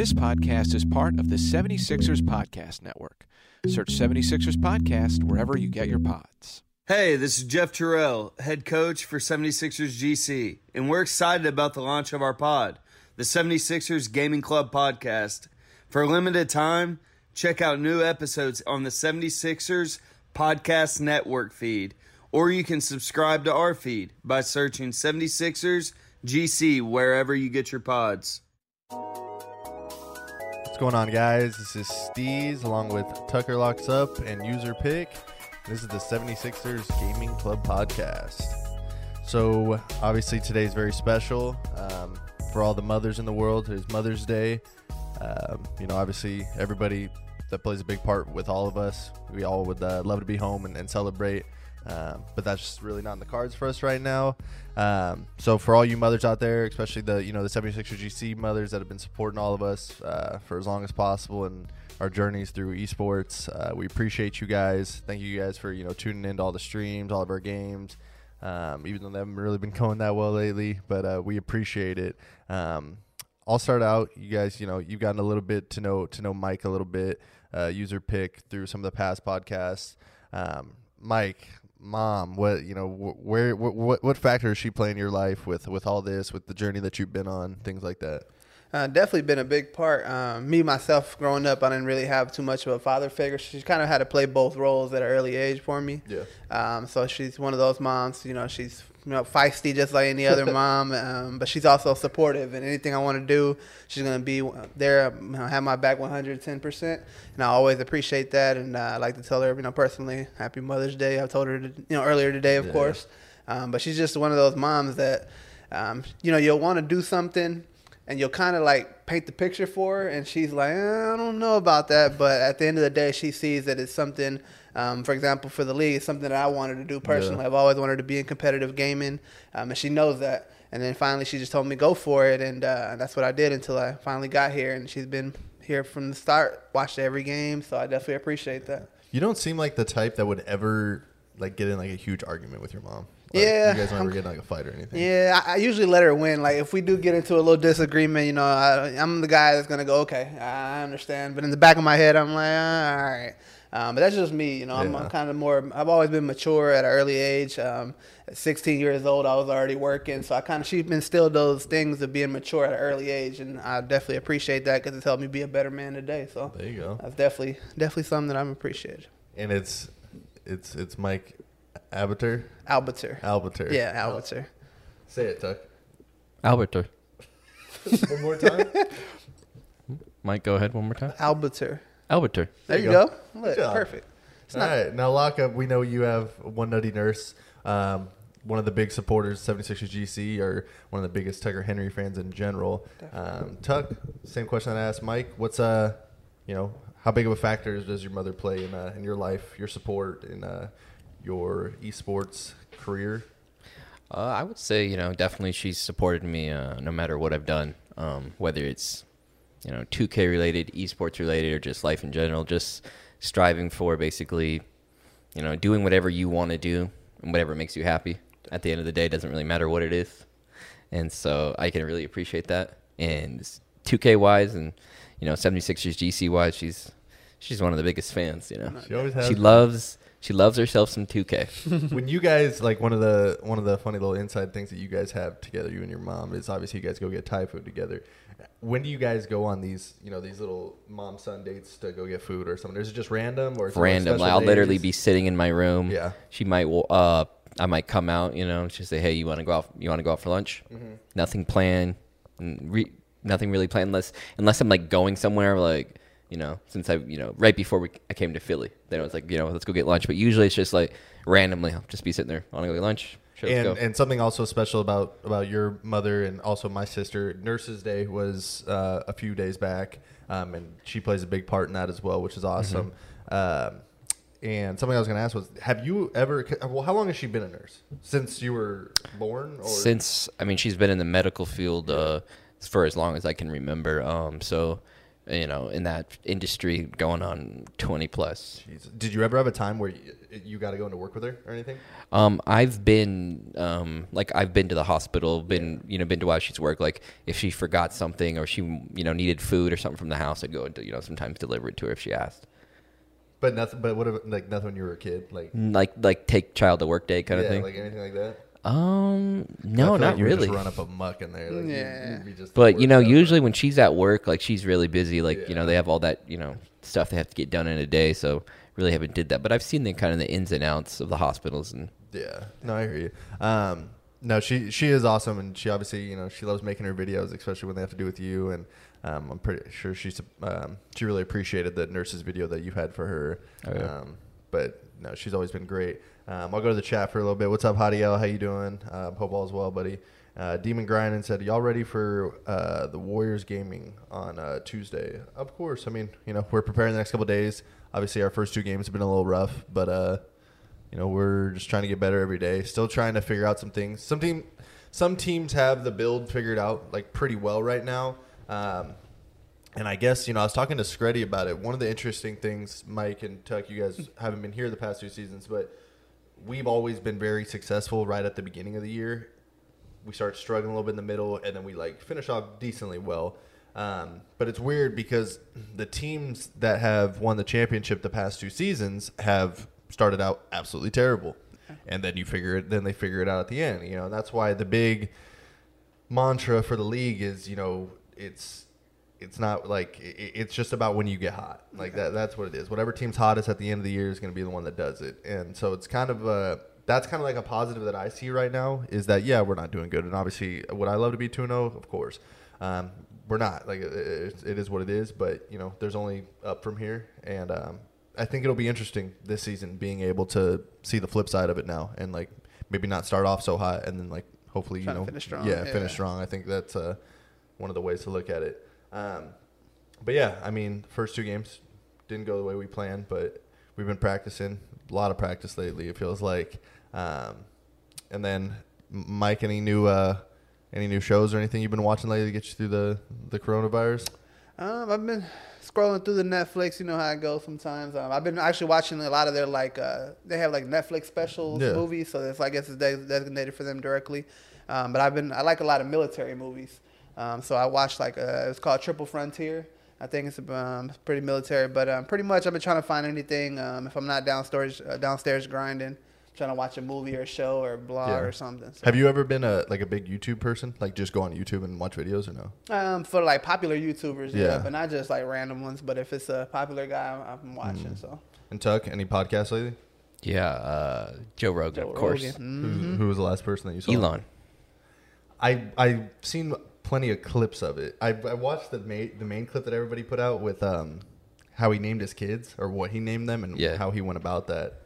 This podcast is part of the 76ers Podcast Network. Search 76ers Podcast wherever you get your pods. Hey, this is Jeff Terrell, head coach for 76ers GC, and we're excited about the launch of our pod, the 76ers Gaming Club Podcast. For a limited time, check out new episodes on the 76ers Podcast Network feed, or you can subscribe to our feed by searching 76ers GC wherever you get your pods. Going on, guys? This is Steez along with Tucker Locks Up and User Pick. This is the 76ers Gaming Club podcast. So, obviously, today is very special um, for all the mothers in the world. It's Mother's Day. Um, you know, obviously, everybody that plays a big part with all of us. We all would uh, love to be home and, and celebrate. Um, but that's just really not in the cards for us right now. Um, so for all you mothers out there, especially the you know the 76er GC mothers that have been supporting all of us uh, for as long as possible and our journeys through esports, uh, we appreciate you guys. Thank you guys for you know tuning into all the streams, all of our games. Um, even though they haven't really been going that well lately, but uh, we appreciate it. Um, I'll start out. You guys, you know, you've gotten a little bit to know to know Mike a little bit. Uh, user pick through some of the past podcasts. Um, Mike, mom what you know wh- where wh- what what factor is she playing in your life with with all this with the journey that you've been on things like that uh, definitely been a big part. Um, me myself, growing up, I didn't really have too much of a father figure. She kind of had to play both roles at an early age for me. Yeah. Um, so she's one of those moms. You know, she's you know feisty just like any other mom, um, but she's also supportive. And anything I want to do, she's gonna be there, you know, have my back 110 percent. And I always appreciate that. And uh, I like to tell her, you know, personally, Happy Mother's Day. I told her, to, you know, earlier today, of Yeah. course. Um, but she's just one of those moms that, um, you know, you'll want to do something and you'll kind of like paint the picture for her, and she's like, "Eh, I don't know about that. But at the end of the day, she sees that it's something, um, for example, for the league, it's something that I wanted to do personally. Yeah. I've always wanted to be in competitive gaming, um, and she knows that. And then finally, she just told me go for it, and uh, that's what I did until I finally got here. And she's been here from the start, watched every game, so I definitely appreciate that. you don't seem like the type that would ever like get in like a huge argument with your mom Like, Yeah, you guys don't I'm- get like a fight or anything Yeah, I, I usually let her win. Like if we do get into a little disagreement, you know, I, I'm the guy that's gonna go, okay, I understand. But in the back of my head, I'm like, all right. Um, but that's just me, you know. I'm, Yeah. I'm kind of more. I've always been mature at an early age. Um, at 16 years old, I was already working, so I kind of she instilled those things of being mature at an early age, and I definitely appreciate that because it's helped me be a better man today. So there you go that's definitely definitely something that I'm appreciated. and it's it's it's mike abater Albiter. albiter Yeah, Albiter. say it tuck Alberto. one more time Mike, go ahead one more time. Albiter. Alberto. There you you go. go. Good Look, job. perfect. It's all not right now lock up we know you have one nutty nurse um, one of the big supporters 76ers gc or one of the biggest tucker henry fans in general um, tuck same question i asked mike what's uh you know how big of a factor does your mother play in, uh, in your life your support in uh, your esports career Uh, I would say, you know, definitely she's supported me uh, no matter what I've done, um, whether it's, you know, 2K related, esports related, or just life in general, just striving for basically, you know, doing whatever you want to do and whatever makes you happy. At the end of the day, it doesn't really matter what it is. And so I can really appreciate that. And 2K wise and, you know, 76ers GC wise, she's she's one of the biggest fans, you know. she always has She loves she loves herself some 2K. when you guys like one of the one of the funny little inside things that you guys have together, you and your mom, is obviously you guys go get Thai food together. When do you guys go on these, you know, these little mom son dates to go get food or something? Is it just random or it, like, random. I'll literally be sitting in my room. Yeah. She might. Uh, I might come out. You know, she say, "Hey, you want to go out? You want to go out for lunch?" Mm-hmm. Nothing planned. Re- nothing really planned unless unless I'm like going somewhere like. You know, since I, you know, right before we, I came to Philly, then it was like, you know, let's go get lunch. But usually it's just like randomly, I'll just be sitting there, want to go get lunch? Sure, and and something also special about about your mother and also my sister. Nurses Day was uh, a few days back, um, and she plays a big part in that as well, which is awesome. Mm-hmm. Um, and something I was going to ask was, have you ever? Well, how long has she been a nurse? Since you were born? Or? Since I mean, she's been in the medical field uh, for as long as I can remember. Um, so you know, in that industry, going on twenty plus. Jeez. Did you ever have a time where you, you got to go into work with her or anything? Um, I've been um, like I've been to the hospital, been you know been to while she's worked. Like if she forgot something or she you know needed food or something from the house, I'd go and you know sometimes deliver it to her if she asked. But nothing. But what? if- Like nothing when you were a kid. Like Like like take child to work day kind yeah, of thing. like anything like that. Um, I no, feel not like you would really. Just run up a muck in there. Like you'd- Yeah. you'd be just But you know, usually when she's at work, like she's really busy. Like you know, they have all that you know stuff they have to get done in a day. So really haven't did that. But I've seen the kind of the ins and outs of the hospitals and Yeah, no, I hear you. Um, no, she she is awesome, and she obviously you know she loves making her videos, especially when they have to do with you. And um, I'm pretty sure she's um, she really appreciated the nurses video that you had for her. Oh, yeah. um, but no, she's always been great. Um, I'll go to the chat for a little bit. What's up, Hadiel? How you doing? Uh, hope all is well, buddy. Uh, Demon Grinding said, "Y'all ready for uh, the Warriors gaming on uh, Tuesday?" Of course. I mean, you know, we're preparing the next couple days. Obviously, our first two games have been a little rough, but uh, you know, we're just trying to get better every day. Still trying to figure out some things. Some team, some teams have the build figured out like pretty well right now. Um, and I guess you know, I was talking to Screddy about it. One of the interesting things, Mike and Tuck, you guys haven't been here the past two seasons, but we've always been very successful right at the beginning of the year. We start struggling a little bit in the middle, and then we like finish off decently well. Um, but it's weird because the teams that have won the championship the past two seasons have started out absolutely terrible, and then you figure it. Then they figure it out at the end. You know, and that's why the big mantra for the league is you know it's it's not like it's just about when you get hot. Like that that's what it is. Whatever team's hottest at the end of the year is going to be the one that does it. And so it's kind of a that's kind of like a positive that i see right now is that yeah we're not doing good. And obviously would i love to be 2-0 of course. Um, we're not. Like it, it, it is what it is but you know there's only up from here. And um, i think it'll be interesting this season being able to see the flip side of it now and like maybe not start off so hot and then like hopefully you know finish strong, yeah yeah. finish strong. I think that's uh, one of the ways to look at it um, but yeah, I mean, first two games didn't go the way we planned, but we've been practicing a lot of practice lately. It feels like, um, and then Mike, any new uh, any new shows or anything you've been watching lately to get you through the the coronavirus? Um, I've been scrolling through the Netflix. You know how it goes sometimes. Um, I've been actually watching a lot of their like uh, they have like Netflix specials Yeah. movies, so it's I guess it's designated for them directly. Um, but I've been I like a lot of military movies. Um, so I watched like uh, it's called Triple Frontier. I think it's um, pretty military, but um, pretty much I've been trying to find anything. Um, if I'm not downstairs uh, downstairs grinding, trying to watch a movie or a show or a blog Yeah. or something. So, Have you ever been a like a big YouTube person? Like just go on YouTube and watch videos or no? Um, for like popular YouTubers, yeah. Yeah. but not just like random ones. But if it's a popular guy, I'm, I'm watching. Mm. So And Tuck, any podcasts lately? yeah, uh, Joe Rogan, Joe of course, Rogan. Who, Mhm. who was the last person that you saw? Elon. I I've seen plenty of clips of it. I, I watched the main the main clip that everybody put out with um how he named his kids or what he named them and Yeah. how he went about that.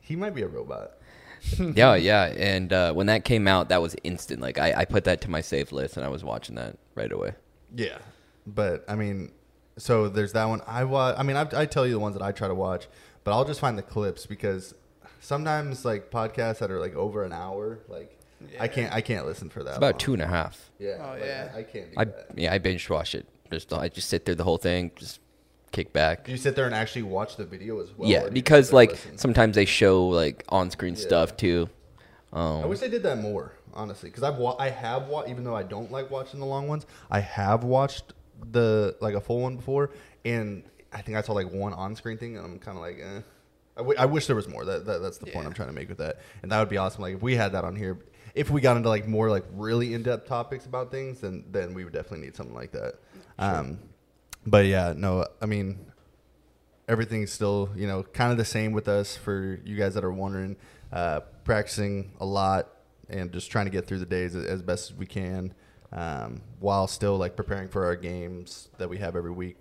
He might be a robot. yeah, yeah. And uh, when that came out, that was instant. Like I, I put that to my save list, and I was watching that right away. Yeah, but I mean, so there's that one. I watch. I mean, I, I tell you the ones that I try to watch, but I'll just find the clips because sometimes like podcasts that are like over an hour, like I can't I can't listen for that. It's about long. two and a half. Yeah. Oh, like, yeah. I, I can't do I that. yeah, I binge watch it. Just I just sit through the whole thing, just kick back. Do you sit there and actually watch the video as well? yeah, because sit there and like listen? sometimes they show like on screen Yeah. stuff too. I Um, wish they did that more, honestly, because I've wa- I have watched, even though I don't like watching the long ones, I have watched the like a full one before, and I think I saw like one on-screen thing, and I'm kind of like, eh. I, w- I wish there was more. That, that that's the point I'm trying to make with that, and that would be awesome. Like if we had that on here, if we got into like more like really in-depth topics about things, then then we would definitely need something like that. Um, but yeah, no, I mean, everything's still you know kind of the same with us for you guys that are wondering uh, practicing a lot and just trying to get through the days as, best as we can um, while still like preparing for our games that we have every week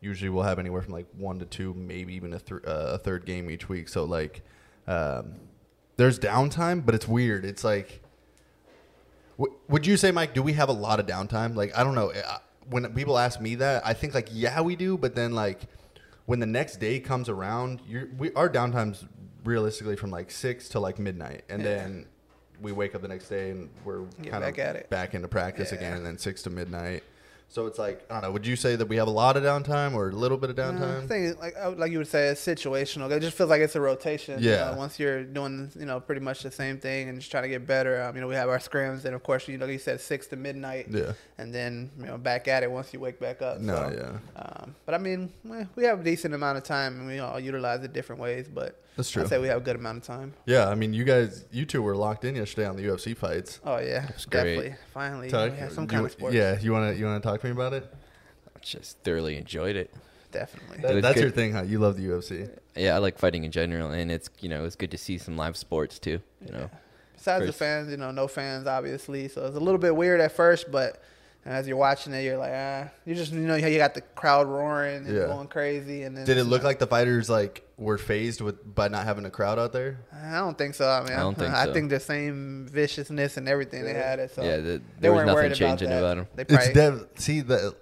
usually we'll have anywhere from like one to two maybe even a, th- uh, a third game each week so like um, there's downtime, but it's weird. It's like, would you say, Mike? Do we have a lot of downtime? Like, I don't know. Uh, When people ask me that, I think like, yeah, we do. But then like, when the next day comes around, you're, we our downtime's realistically from like six to like midnight, and Yeah. then we wake up the next day and we're Get kind back of at it. back into practice Yeah. again, and then six to midnight. So it's like I don't know. Would you say that we have a lot of downtime or a little bit of Uh, I downtime? think, like like you would say, it's situational. It just feels like it's a rotation. you Yeah. know, once you're doing, you know, pretty much the same thing and just trying to get better. Um, you know, we have our scrims, and of course, you know, you said six to midnight. Yeah. And then you know, back at it once you wake back up. No, so, yeah. Um, but I mean, we have a decent amount of time, and we all utilize it different ways. But That's true. I'd say we have a good amount of time. Yeah, I mean, you guys, you two were locked in yesterday on the UFC fights. Oh yeah, great. definitely. Finally, Tuck, we have some you- kind of sports. Yeah, you want to you want to talk to me about it? I just thoroughly enjoyed it. definitely. That- was that's good. your thing, huh? You love the UFC. Yeah, I like fighting in general, and it's you know it's good to see some live sports too. You know, Besides the fans, you know, no fans obviously. So it's a little bit weird at first, but as you're watching it, you're like, ah, you just you know you got the crowd roaring and Yeah. going crazy, and then Did it look not- like the fighters like were fazed with by not having a crowd out there? I don't think so. I mean, I don't think I so. think the same viciousness and everything they had it. So yeah, the, they was weren't nothing worried changing about, about, them. They It's probably, dev- see that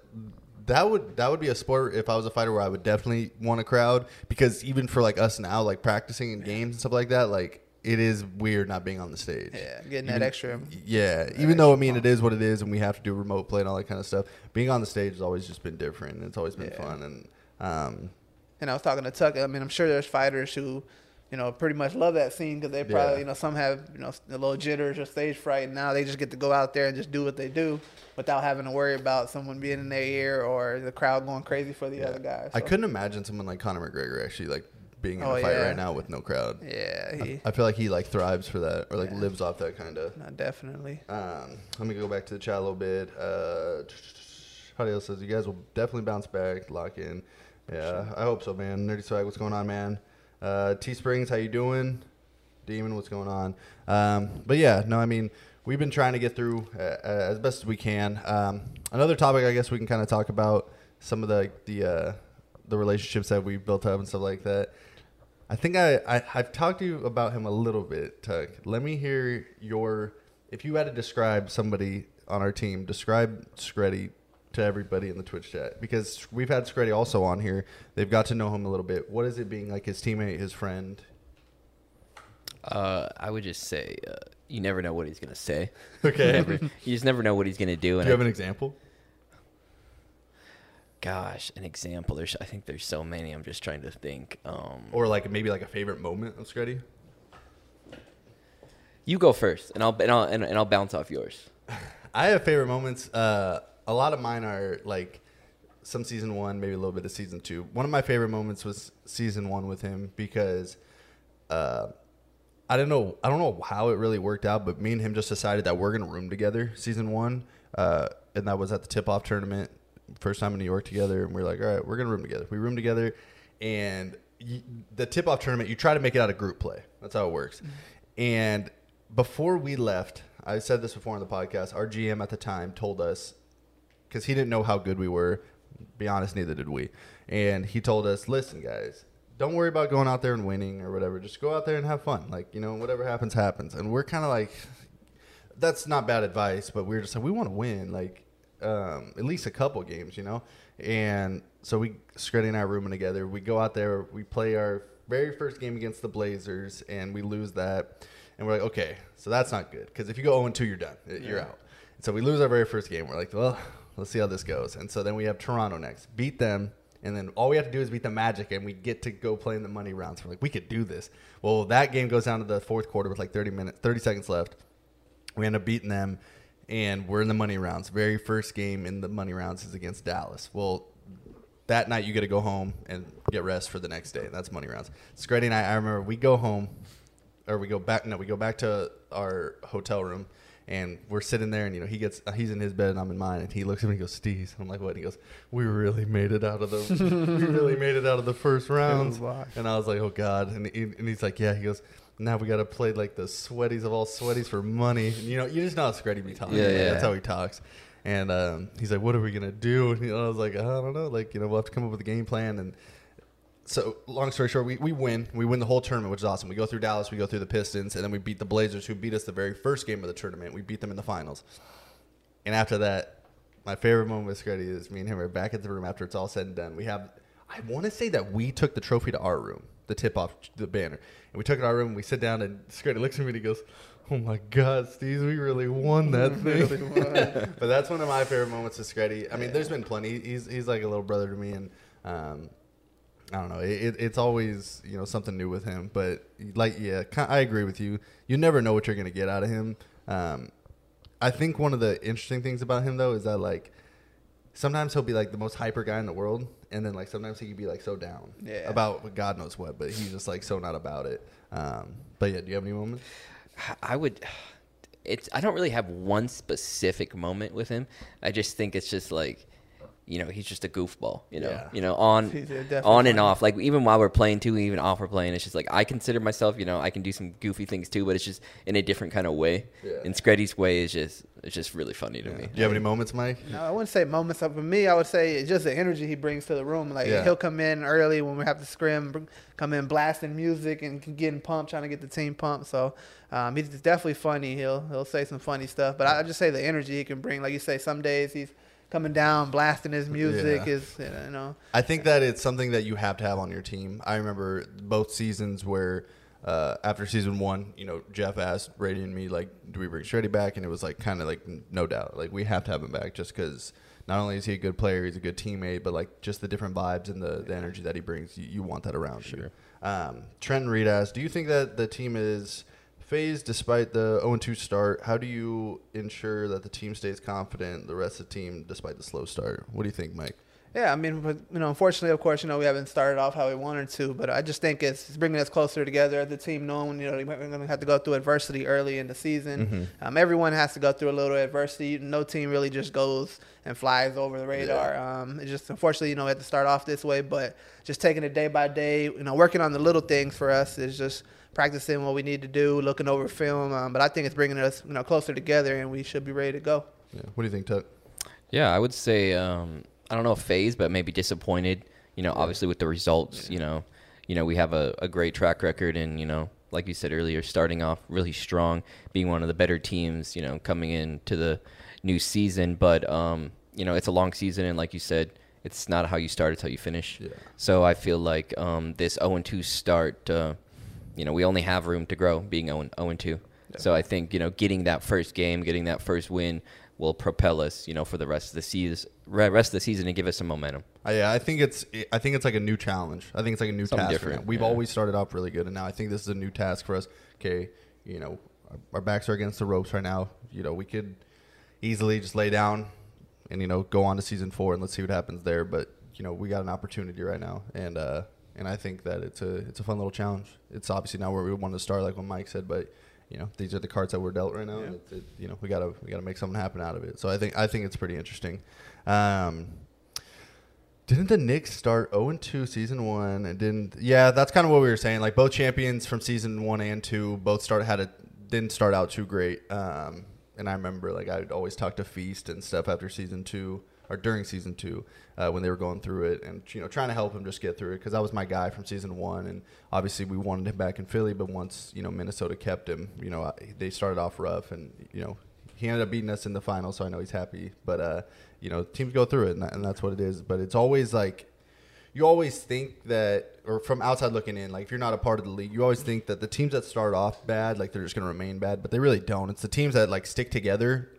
that would that would be a sport if I was a fighter where I would definitely want a crowd because even for like us now, like practicing in games and stuff like that, like it is weird not being on the stage. yeah, getting Even- that extra. Yeah, even though I mean it is what it is, and we have to do remote play and all that kind of stuff. Being on the stage has always just been different. and It's always been Yeah. fun, and um, And I was talking to Tuck. I mean, I'm sure there's fighters who, you know, pretty much love that scene because they probably, Yeah. you know, some have, you know, a little jitters or stage fright. And now they just get to go out there and just do what they do without having to worry about someone being in their ear or the crowd going crazy for the other guy. I couldn't imagine someone like Conor McGregor actually like being in Oh, a fight yeah. right now with no crowd. Yeah, he, I feel like he like thrives for that, or like Yeah. lives off that kind of. no, definitely. Um, let me go back to the chat a little bit. Uh, Hadiel says you guys will definitely bounce back, lock in. Yeah, I hope so, man. Nerdy swag, what's going on, man? Uh, T Springs, how you doing? Demon, what's going on? Um, but yeah, no, I mean we've been trying to get through uh, uh, as best as we can. Um, another topic, I guess we can kind of talk about some of the the uh, the relationships that we've built up and stuff like that. I think I, I I've talked to you about him a little bit, Tuck. Let me hear your if you had to describe somebody on our team, describe Screddy to everybody in the Twitch chat because we've had Screddy also on here. They've got to know him a little bit. What is it being like his teammate, his friend? Uh, I would just say uh, you never know what he's gonna say. Okay. Never- you just never know what he's gonna do. Do And you have I- an example? Gosh, an example. There's I think there's so many. I'm just trying to think. Um, Or like maybe like a favorite moment of Screddy? you go first, and I'll and I'll and, and I'll bounce off yours. I have favorite moments. Uh, a lot of mine are like some season one, maybe a little bit of season two. One of my favorite moments was season one with him because uh, I don't know, I don't know how it really worked out, but me and him just decided that we're gonna room together season one, uh, and that was at the tip off tournament, first time in New York together, and we are like, all right, we're gonna room together. We room together, and you, the tip off tournament, you try to make it out of group play. That's how it works, mm-hmm. and before we left, I said this before on the podcast. Our GM at the time told us because he didn't know how good we were. Be honest, neither did we. And he told us, "Listen, guys, don't worry about going out there and winning or whatever. Just go out there and have fun. Like you know, whatever happens, happens." And we're kind of like, that's not bad advice, but we're just like, we want to win, like um, at least a couple games, you know. And so we, Screddy and I, are rooming together. We go out there, we play our very first game against the Blazers, and we lose that. And we're like, okay, so that's not good because if you go 0 2, you're done. You're out. And so we lose our very first game. We're like, well, let's see how this goes. And so then we have Toronto next. Beat them. And then all we have to do is beat the Magic, and we get to go play in the money rounds. We're like, we could do this. Well, that game goes down to the fourth quarter with like 30 minutes, 30 seconds left. We end up beating them, and we're in the money rounds. Very first game in the money rounds is against Dallas. Well, that night you get to go home and get rest for the next day. That's money rounds. Screddy and I, I remember we go home, or we go back. No, we go back to our hotel room, and we're sitting there, and you know he gets he's in his bed and I'm in mine, and he looks at me and goes, "Steve," I'm like, "What?" And he goes, "We really made it out of the we really made it out of the first rounds." And I was like, "Oh God!" And, he, and he's like, "Yeah." He goes. Now we got to play like the sweaties of all sweaties for money. And, you know, you just know how Screddy be talking. Yeah, yeah. That's how he talks. And um, he's like, "What are we gonna do?" And you know, I was like, "I don't know. Like, you know, we'll have to come up with a game plan." And so long story short, we, we win. We win the whole tournament, which is awesome. We go through Dallas, we go through the Pistons, and then we beat the Blazers, who beat us the very first game of the tournament. We beat them in the finals. And after that, my favorite moment with Screddy is me and him are back at the room after it's all said and done. We have, I want to say that we took the trophy to our room, the tip off the banner, we took it to our room. And we sit down, and Screddy looks at me and he goes, "Oh my God, Steve, we really won that thing." but that's one of my favorite moments with Screddy. I mean, there's been plenty. He's he's like a little brother to me, and um, I don't know. It, it's always you know something new with him. But like, yeah, I agree with you. You never know what you're gonna get out of him. Um, I think one of the interesting things about him though is that like sometimes he'll be like the most hyper guy in the world, and then like sometimes he could be like so down Yeah. about God knows what, but he's just like so not about it. Um, but yeah, do you have any moments? I would. It's. I don't really have one specific moment with him. I just think it's just like, you know, he's just a goofball. You know, Yeah. you know, on He's, uh, on and off. Like even while we're playing too, even off we're playing. It's just like I consider myself. You know, I can do some goofy things too, but it's just in a different kind of way. Yeah. And Screddy's way is just. It's just really funny to me. Do you have any moments, Mike? No, I wouldn't say moments. For me, I would say it's just the energy he brings to the room. Like Yeah. he'll come in early when we have to scrim, come in blasting music and getting pumped, trying to get the team pumped. So um, he's definitely funny. He'll he'll say some funny stuff. But I I just say the energy he can bring. Like you say, some days he's coming down, blasting his music. Yeah. Is you know. I think that it's something that you have to have on your team. I remember both seasons where uh, after season one, you know, Jeff asked Brady and me like, "Do we bring Screddy back?" And it was like kind of like no doubt, like we have to have him back just because not only is he a good player, he's a good teammate, but like just the different vibes and the, the energy that he brings, you, you want that around you. Um, Trent Reed asked, "Do you think that the team is?" Fazed despite the 0-2 start, how do you ensure that the team stays confident, the rest of the team, despite the slow start? What do you think, Mike? Yeah, I mean, but you know, unfortunately, of course, you know, we haven't started off how we wanted to, but I just think it's, it's bringing us closer together as a team, knowing you know we're going to have to go through adversity early in the season. Um, everyone has to go through a little adversity. No team really just goes and flies over the radar. Um, it's just unfortunately, you know, we had to start off this way, but just taking it day by day, you know, working on the little things for us is just practicing what we need to do, looking over film. Um, but I think it's bringing us, you know, closer together, and we should be ready to go. Yeah. What do you think, Tuck? Yeah, I would say um, I don't know if phase, but maybe disappointed. You know, obviously with the results. You know, you know we have a, a great track record, and you know, like you said earlier, starting off really strong, being one of the better teams. You know, coming into the new season, but um, you know, it's a long season, and like you said. It's not how you start; it's how you finish. Yeah. So I feel like um, this 0 2 start, uh, you know, we only have room to grow being 0 2. So I think, you know, getting that first game, getting that first win will propel us, you know, for the rest of the season, rest of the season and give us some momentum. Yeah, I think it's I think it's like a new challenge. I think it's like a new Something task. for different. We've yeah. always started off really good, and now I think this is a new task for us. Okay, you know, our, our backs are against the ropes right now. You know, we could easily just lay down and you know go on to season four and let's see what happens there. But you know, we got an opportunity right now, and uh, and I think that it's a it's a fun little challenge. It's obviously not where we wanted to start, like what Mike said, but. You know, these are the cards that we're dealt right now. and It, it, you know, we gotta we gotta make something happen out of it. So I think I think it's pretty interesting. Um, didn't the Knicks start 0 and 2 season one and didn't? Yeah, that's kind of what we were saying. Like both champions from season one and two both started had a didn't start out too great. Um, and I remember like I'd always talk to Feast and stuff after season two or during season two uh, when they were going through it and you know trying to help him just get through it because I was my guy from season one and obviously we wanted him back in Philly, but once you know Minnesota kept him, you know I, they started off rough and you know he ended up beating us in the final, so I know he's happy. But uh, you know, teams go through it, and, and that's what it is. But it's always like you always think that, or from outside looking in, like if you're not a part of the league, you always think that the teams that start off bad, like they're just going to remain bad, but they really don't. It's the teams that like stick together.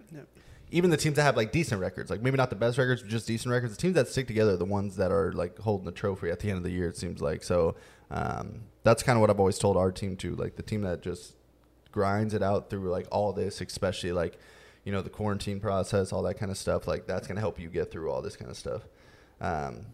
Even the teams that have like decent records, like maybe not the best records, but just decent records. The teams that stick together are the ones that are like holding the trophy at the end of the year. It seems like so. Um, that's kind of what I've always told our team too. Like the team that just grinds it out through like all this, especially like you know the quarantine process, all that kind of stuff. Like that's gonna help you get through all this kind of stuff. Um,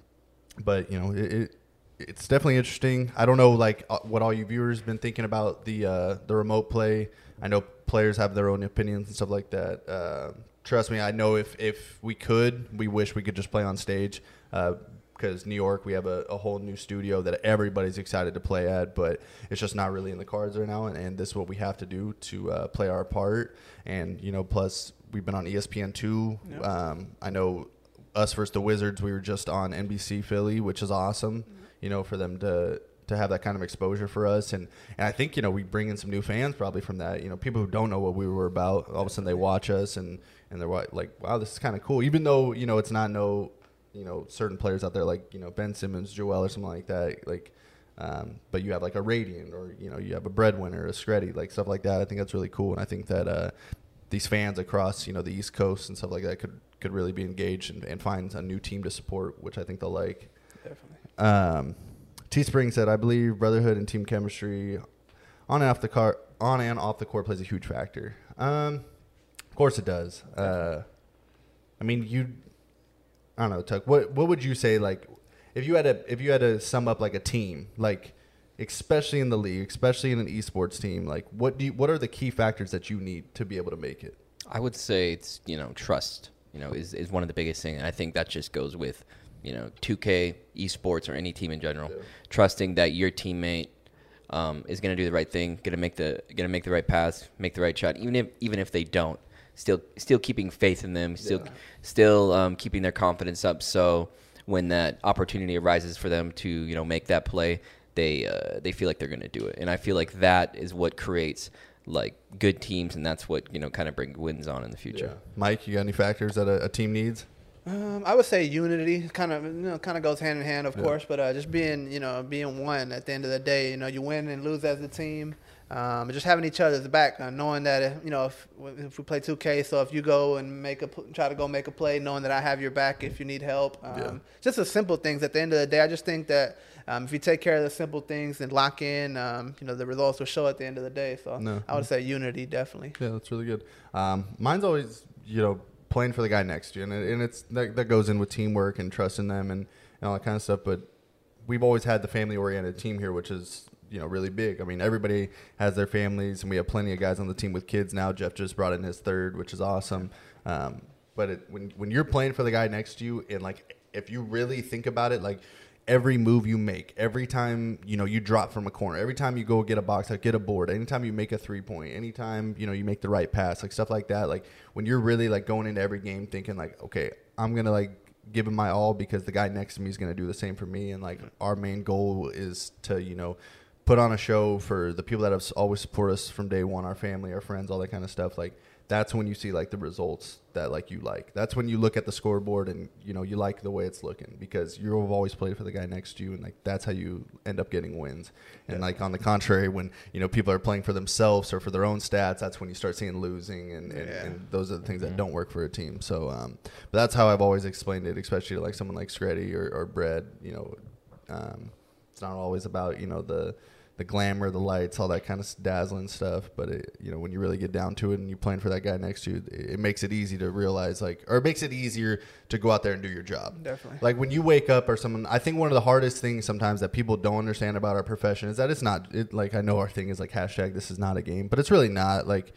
but you know it, it it's definitely interesting. I don't know like uh, what all you viewers been thinking about the uh, the remote play. I know players have their own opinions and stuff like that. Uh, trust me, I know if if we could, we wish we could just play on stage. Because New York, we have a, a whole new studio that everybody's excited to play at, but it's just not really in the cards right now. And, and this is what we have to do to uh, play our part. And you know, plus we've been on ESPN two. Um, I know us versus the Wizards, we were just on NBC Philly, which is awesome. You know, for them to to have that kind of exposure for us, and and I think you know we bring in some new fans probably from that. You know, people who don't know what we were about, all of a sudden they watch us and and they're like, wow, this is kind of cool. Even though you know it's not no, you know, certain players out there like you know Ben Simmons, Joel, or something like that, like. Um, but you have like a Radiant, or you know, you have a Breadwinner, a Screddy, like stuff like that. I think that's really cool, and I think that uh, these fans across you know the East Coast and stuff like that could could really be engaged and, and find a new team to support, which I think they'll like. Definitely. Um, Teespring said, "I believe brotherhood and team chemistry on and off the car, on and off the court plays a huge factor. Um, of course it does. Uh, I mean, you, I don't know, Tuck. What what would you say like if you had to if you had to sum up like a team like." Especially in the league, especially in an esports team, like what do you, what are the key factors that you need to be able to make it? I would say it's you know trust. You know is is one of the biggest things, and I think that just goes with you know 2K esports or any team in general, trusting that your teammate um, is going to do the right thing, going to make the going to make the right pass, make the right shot, even if even if they don't. Still, still keeping faith in them, still, still um, keeping their confidence up. So when that opportunity arises for them to you know make that play, they uh, they feel like they're going to do it, and I feel like that is what creates like good teams, and that's what you know kind of bring wins on in the future. Mike, you got any factors that a, a team needs? Um, I would say unity kind of you know kind of goes hand in hand, of course, but uh, just being you know being one at the end of the day, you know you win and lose as a team. Um, just having each other's back, uh, knowing that uh, you know if, if we play 2K, so if you go and make a try to go make a play, knowing that I have your back if you need help. Um, Yeah. Just the simple things. At the end of the day, I just think that um, if you take care of the simple things and lock in, um, you know the results will show at the end of the day. So No. I would say unity definitely. Yeah, that's really good. Um, mine's always, you know, playing for the guy next to you, and, it, and it's that, that goes in with teamwork and trusting them and, and all that kind of stuff. But we've always had the family-oriented team here, which is you know really big. I mean, everybody has their families, and we have plenty of guys on the team with kids now. Jeff just brought in his third, which is awesome. Um, but it, when when you're playing for the guy next to you, and like if you really think about it, like every move you make, every time you know you drop from a corner, every time you go get a box out, get a board, anytime you make a three point, anytime you know you make the right pass, like stuff like that. Like when you're really like going into every game thinking like, okay, I'm gonna like give him my all because the guy next to me is gonna do the same for me, and like our main goal is to you know put on a show for the people that have always support us from day one, our family, our friends, all that kind of stuff. Like that's when you see like the results that like you like. That's when you look at the scoreboard and you know you like the way it's looking because you've always played for the guy next to you, and like that's how you end up getting wins. And like on the contrary, when you know people are playing for themselves or for their own stats, that's when you start seeing losing, and, and, Yeah. and those are the things that don't work for a team. So, um, but that's how I've always explained it, especially to like someone like Screddy or, or Bread. You know, um, it's not always about you know the the glamour, the lights, all that kind of dazzling stuff. But it, you know, when you really get down to it and you're playing for that guy next to you, it, it makes it easy to realize like, or it makes it easier to go out there and do your job. Definitely. Like when you wake up or someone, I think one of the hardest things sometimes that people don't understand about our profession is that it's not. It, like I know our thing is like hashtag this is not a game, but it's really not. Like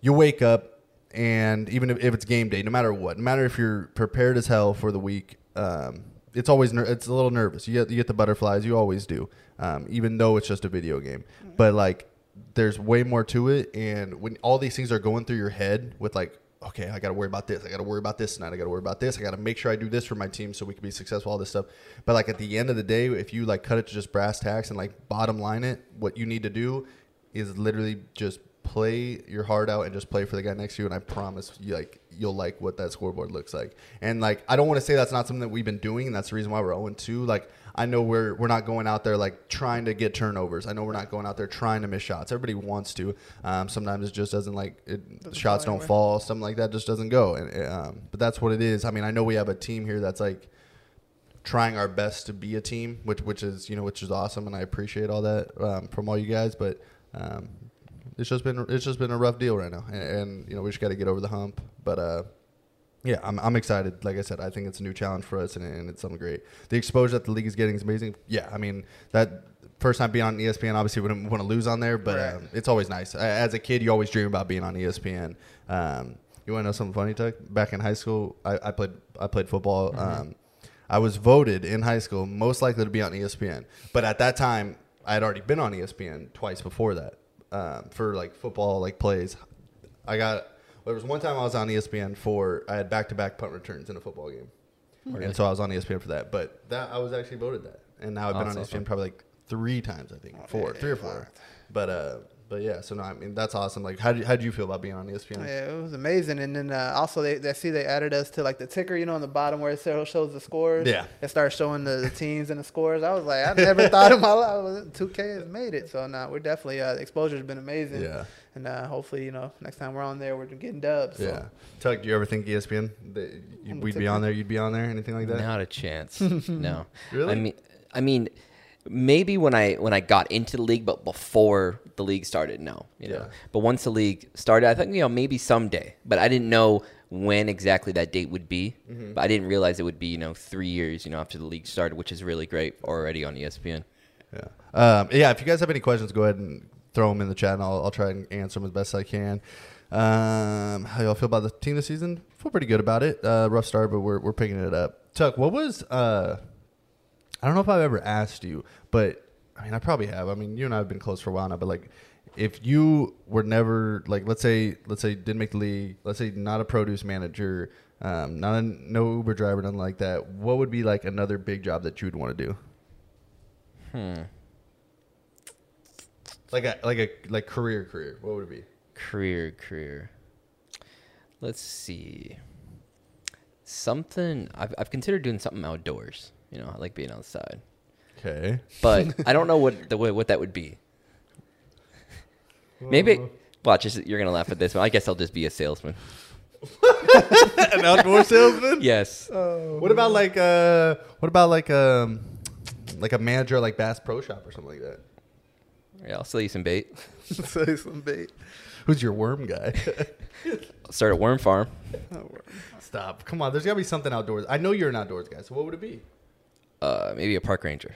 you wake up and even if, if it's game day, no matter what, no matter if you're prepared as hell for the week, um, it's always ner- it's a little nervous. You get you get the butterflies, you always do, um, even though it's just a video game. But like, there's way more to it, and when all these things are going through your head with like. Okay, I got to worry about this. I got to worry about this tonight. I got to worry about this. I got to make sure I do this for my team so we can be successful. All this stuff, but like at the end of the day, if you like cut it to just brass tacks and like bottom line it, what you need to do is literally just play your heart out and just play for the guy next to you and I promise you like you'll like what that scoreboard looks like. And like I don't want to say that's not something that we've been doing and that's the reason why we're 0 2. Like I know we're we're not going out there like trying to get turnovers. I know we're not going out there trying to miss shots. Everybody wants to. Um, sometimes it just doesn't like it, shots fall don't fall. Something like that just doesn't go. And um, but that's what it is. I mean, I know we have a team here that's like trying our best to be a team, which which is you know which is awesome, and I appreciate all that um, from all you guys. But um, it's just been it's just been a rough deal right now, and, and you know we just got to get over the hump. But uh, yeah, I'm I'm excited. Like I said, I think it's a new challenge for us, and, and it's something great. The exposure that the league is getting is amazing. Yeah, I mean that. First time being on ESPN, obviously wouldn't want to lose on there, but Right. um, it's always nice. As a kid, you always dream about being on ESPN. Um, you want to know something funny, Tuck? Back in high school, I, I played I played football. Um, I was voted in high school most likely to be on ESPN, but at that time, I had already been on ESPN twice before that um, for like football like plays. I got there was one time I was on ESPN for I had back to back punt returns in a football game, and so I was on ESPN for that. But that I was actually voted that, and now I've been Oh, on ESPN awesome. probably like three times. I think four, three or four. But uh, but yeah. So no, I mean that's awesome. Like, how did how did you feel about being on ESPN? Yeah, it was amazing. And then uh, also they, they see they added us to like the ticker, you know, on the bottom where it shows the scores. Yeah. It starts showing the, the teams and the scores. I was like, I never thought in my life 2K has made it. So now we're definitely uh, exposure's been amazing. Yeah. And uh, hopefully, you know, next time we're on there, we're getting dubs. So. Yeah. Tuck, do you ever think ESPN that you, we'd be on there? You'd be on there? Anything like that? Not a chance. no. Really? I mean, I mean, maybe when I when I got into the league, but before the league started, no. You know. Yeah. But once the league started, I think you know maybe someday. But I didn't know when exactly that date would be. Mm-hmm. But I didn't realize it would be you know three years you know after the league started, which is really great already on ESPN. Yeah. Um, yeah. If you guys have any questions, go ahead and throw them in the chat, and I'll, I'll try and answer them as best I can. Um, how y'all feel about the team this season? Feel pretty good about it. Uh, rough start, but we're we're picking it up. Tuck, what was? Uh, I don't know if I've ever asked you, but I mean, I probably have. I mean, you and I have been close for a while now, but like, if you were never like, let's say, let's say, didn't make the league, let's say, not a produce manager, um, not a no Uber driver, nothing like that. What would be like another big job that you'd want to do? Hmm. Like a like a like career career. What would it be? Career, career. Let's see. Something I've I've considered doing something outdoors. You know, I like being outside, Okay. but I don't know what the what that would be. Maybe watch. this- You're gonna laugh at this one. I guess I'll just be a salesman. An outdoor salesman? Yes. What about like uh what about like um like a manager like Bass Pro Shop or something like that? Yeah, I'll sell you some bait. sell you some bait. Who's your worm guy? Start a worm farm. Stop. Come on, there's gotta be something outdoors. I know you're an outdoors guy, so what would it be? Uh, maybe a park ranger.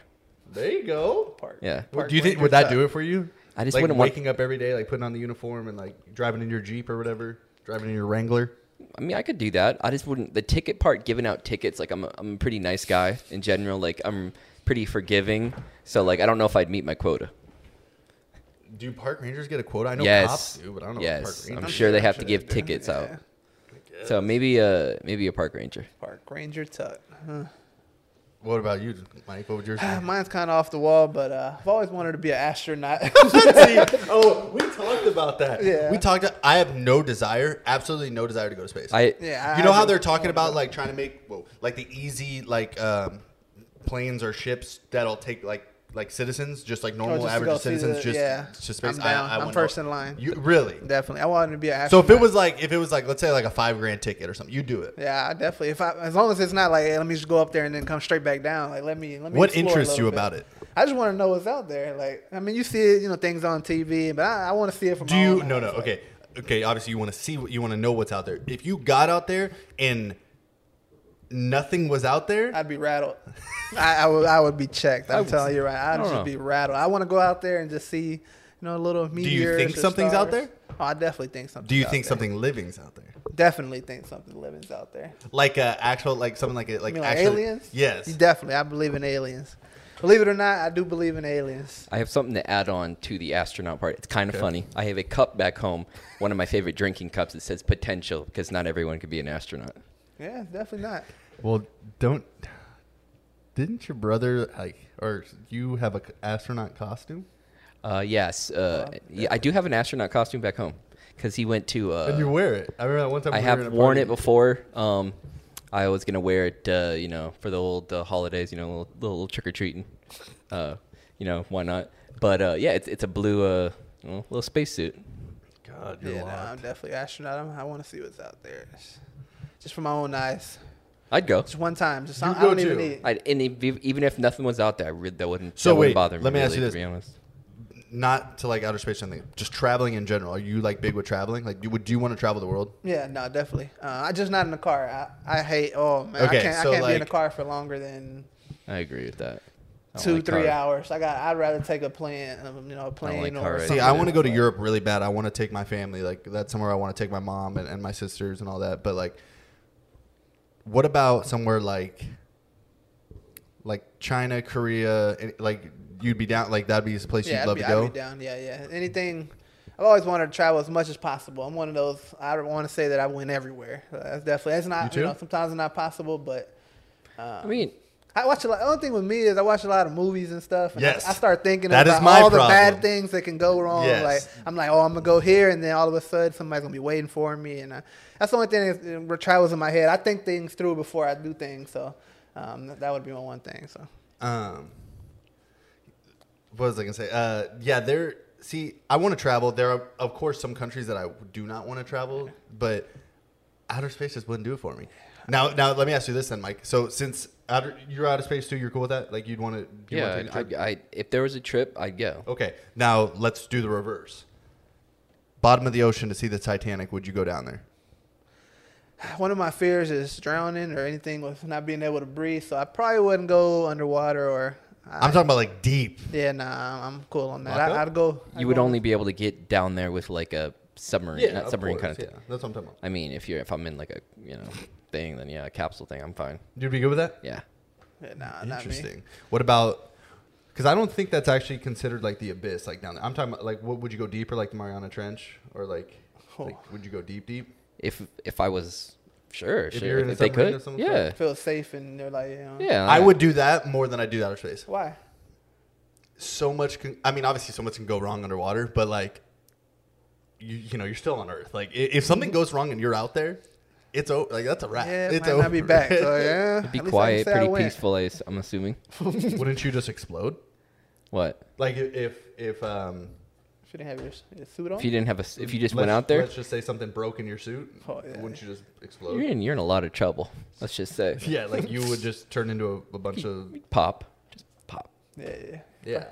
There you go. Park. Yeah. What, do you think would that do it for you? I just like wouldn't want- waking up every day, like putting on the uniform and like driving in your Jeep or whatever, driving in your Wrangler. I mean, I could do that. I just wouldn't. The ticket part, giving out tickets, like I'm, a, I'm a pretty nice guy in general. Like I'm pretty forgiving. So like I don't know if I'd meet my quota. Do park rangers get a quota? I know yes. cops do, but I don't know yes. what park I'm sure they have to give do. tickets out. Yeah. So maybe a maybe a park ranger. Park Ranger Tut. Huh. What about you, Mike? What would yours be? Mine's kind of off the wall, but uh, I've always wanted to be an astronaut. See, oh, we talked about that. Yeah. We talked. I have no desire, absolutely no desire to go to space. I yeah, you know how they're talking about like trying to make whoa, like the easy like um, planes or ships that'll take like like citizens, just like oh, normal Oh, just average citizens, the- just yeah. to space. I'm down. I, I I'm first in line. You really? Definitely, I wanted to be an So if it was like if it was like let's say like a five grand ticket or something, you do it. yeah, I definitely. If I, as long as it's not like, hey, let me just go up there and then come straight back down. Like, let me. Let me. What interests you bit. about it? I just want to know what's out there. Like, I mean, you see it, you know, things on TV, but I, I want to see it from. Do my you? No, no. like- Okay, okay. Obviously, you want to see what you want to know what's out there. If you got out there and nothing was out there, I'd be rattled. I, I would. I would be checked. I'm telling you right. I'd don't just know. be rattled. I want to go out there and just see, you know, a little meteors. Do you think or something's out there? Oh, I definitely think something. do you think something living's out there? Definitely think something living's out there. Like uh, actual, like something like a, like, mean, like actually, aliens? Yes. You definitely. I believe in aliens. Believe it or not, I do believe in aliens. I have something to add on to the astronaut part. It's kind of funny. I have a cup back home, one of my favorite drinking cups. It says potential because not everyone could be an astronaut. Yeah, definitely not. Well, don't. Didn't your brother like, or you have a c- astronaut costume? Uh, yes, uh, yeah, I do have an astronaut costume back home because he went to. Uh, and you wear it. I remember that one time. I we have a worn it before. Um, I was gonna wear it, uh, you know, for the old uh, holidays, you know, little, little trick or treating. Uh, you know, why not? But uh, yeah, it's it's a blue uh, well, little spacesuit. God, you're Yeah, no. I'm definitely astronaut. I'm, I want to see what's out there. Just for my own eyes. I'd go. Just one time. Just You I, I go don't even too. need. I'd, and if, even if nothing was out there, I really, that wouldn't. So that wouldn't wait, bother me. let me ask really, you To this. be honest, Not to like outer space or something. Just traveling in general. Are you like big with traveling? Like, you, would do you want to travel the world? Yeah, no, definitely. Uh, I just not in the car. I, I hate. Oh man, Okay, I can't. so, I can't be in the like- car for longer than I agree with that. I don't two, like three car- hours. I got. I'd rather take a plane. Um, you know, a plane like or car rides. See, something I want to go to Europe really bad. I want to take my family. Like that's somewhere I want to take my mom and, and my sisters and all that. But like, what about somewhere like, like China, Korea? Like you'd be down. Like that'd be the place Yeah, you'd I'd love be, to go. I'd be down. Yeah, yeah. Anything. I've always wanted to travel as much as possible. I'm one of those. I don't want to say that I went everywhere. Uh, That's definitely. It's not. You You, too? know, sometimes it's not possible, but I mean, I watch a lot. The only thing with me is I watch a lot of movies and stuff. And I- Yes. I, start thinking That about all the bad things that can go wrong. Yes. Like I'm like, oh, I'm gonna go here, and then all of a sudden somebody's gonna be waiting for me, and I, that's the only thing that that travels in my head. I think things through before I do things, so um, that- that would be my one thing. So Um, what was I gonna say? Uh, yeah, there. See, I want to travel. There are, of course, some countries that I do not want to travel, but outer space just wouldn't do it for me. Now, now let me ask you this then, Mike. So, since outer, you're out of space too, you're cool with that? Like, you'd want to? yeah, Want to take a trip? I, I, if there was a trip, I'd go. okay, now let's do the reverse. Bottom of the ocean to see the Titanic. Would you go down there? one of my fears is drowning or anything with not being able to breathe. So I probably wouldn't go underwater or. I, I'm talking about like deep. Yeah, nah, I'm cool on that. I, I'd go. I'd You would go- only be able to get down there with like a submarine, not submarine course, kind of thing. Yeah, that's what I'm talking about. I mean, if you're if I'm in like a you know thing, then yeah, a capsule thing, I'm fine. You'd be good with that? Yeah. Yeah, nah, not me. Interesting. What about? Because I don't think that's actually considered like the abyss, like down there. I'm talking about like, what would you go deeper, like the Mariana Trench, or like, Oh. like would you go deep, deep? If if I was sure, If sure, you're in if, a they could, or something, yeah, Feel safe and they're like, you know. yeah. I would do that more than I do outer space. Why? So much. Can, I mean, obviously, so much can go wrong underwater, but like, you you know, you're still on Earth. Like, if something goes wrong and you're out there, it's over. Like that's a wrap. Yeah, it it's might over. not be back. So yeah, It'd be at least I can quiet, pretty went. peaceful. I s- I'm assuming. Wouldn't you just explode? What Like if if, if um. If you didn't have your, your suit on. if you didn't have a? s- If you just let's- went out there, Let's just say something broke in your suit. Oh, yeah. Wouldn't you just explode? you're in you're in a lot of trouble. Let's just say Yeah, like you would just turn into a, a bunch of pop, just pop. yeah, yeah. yeah.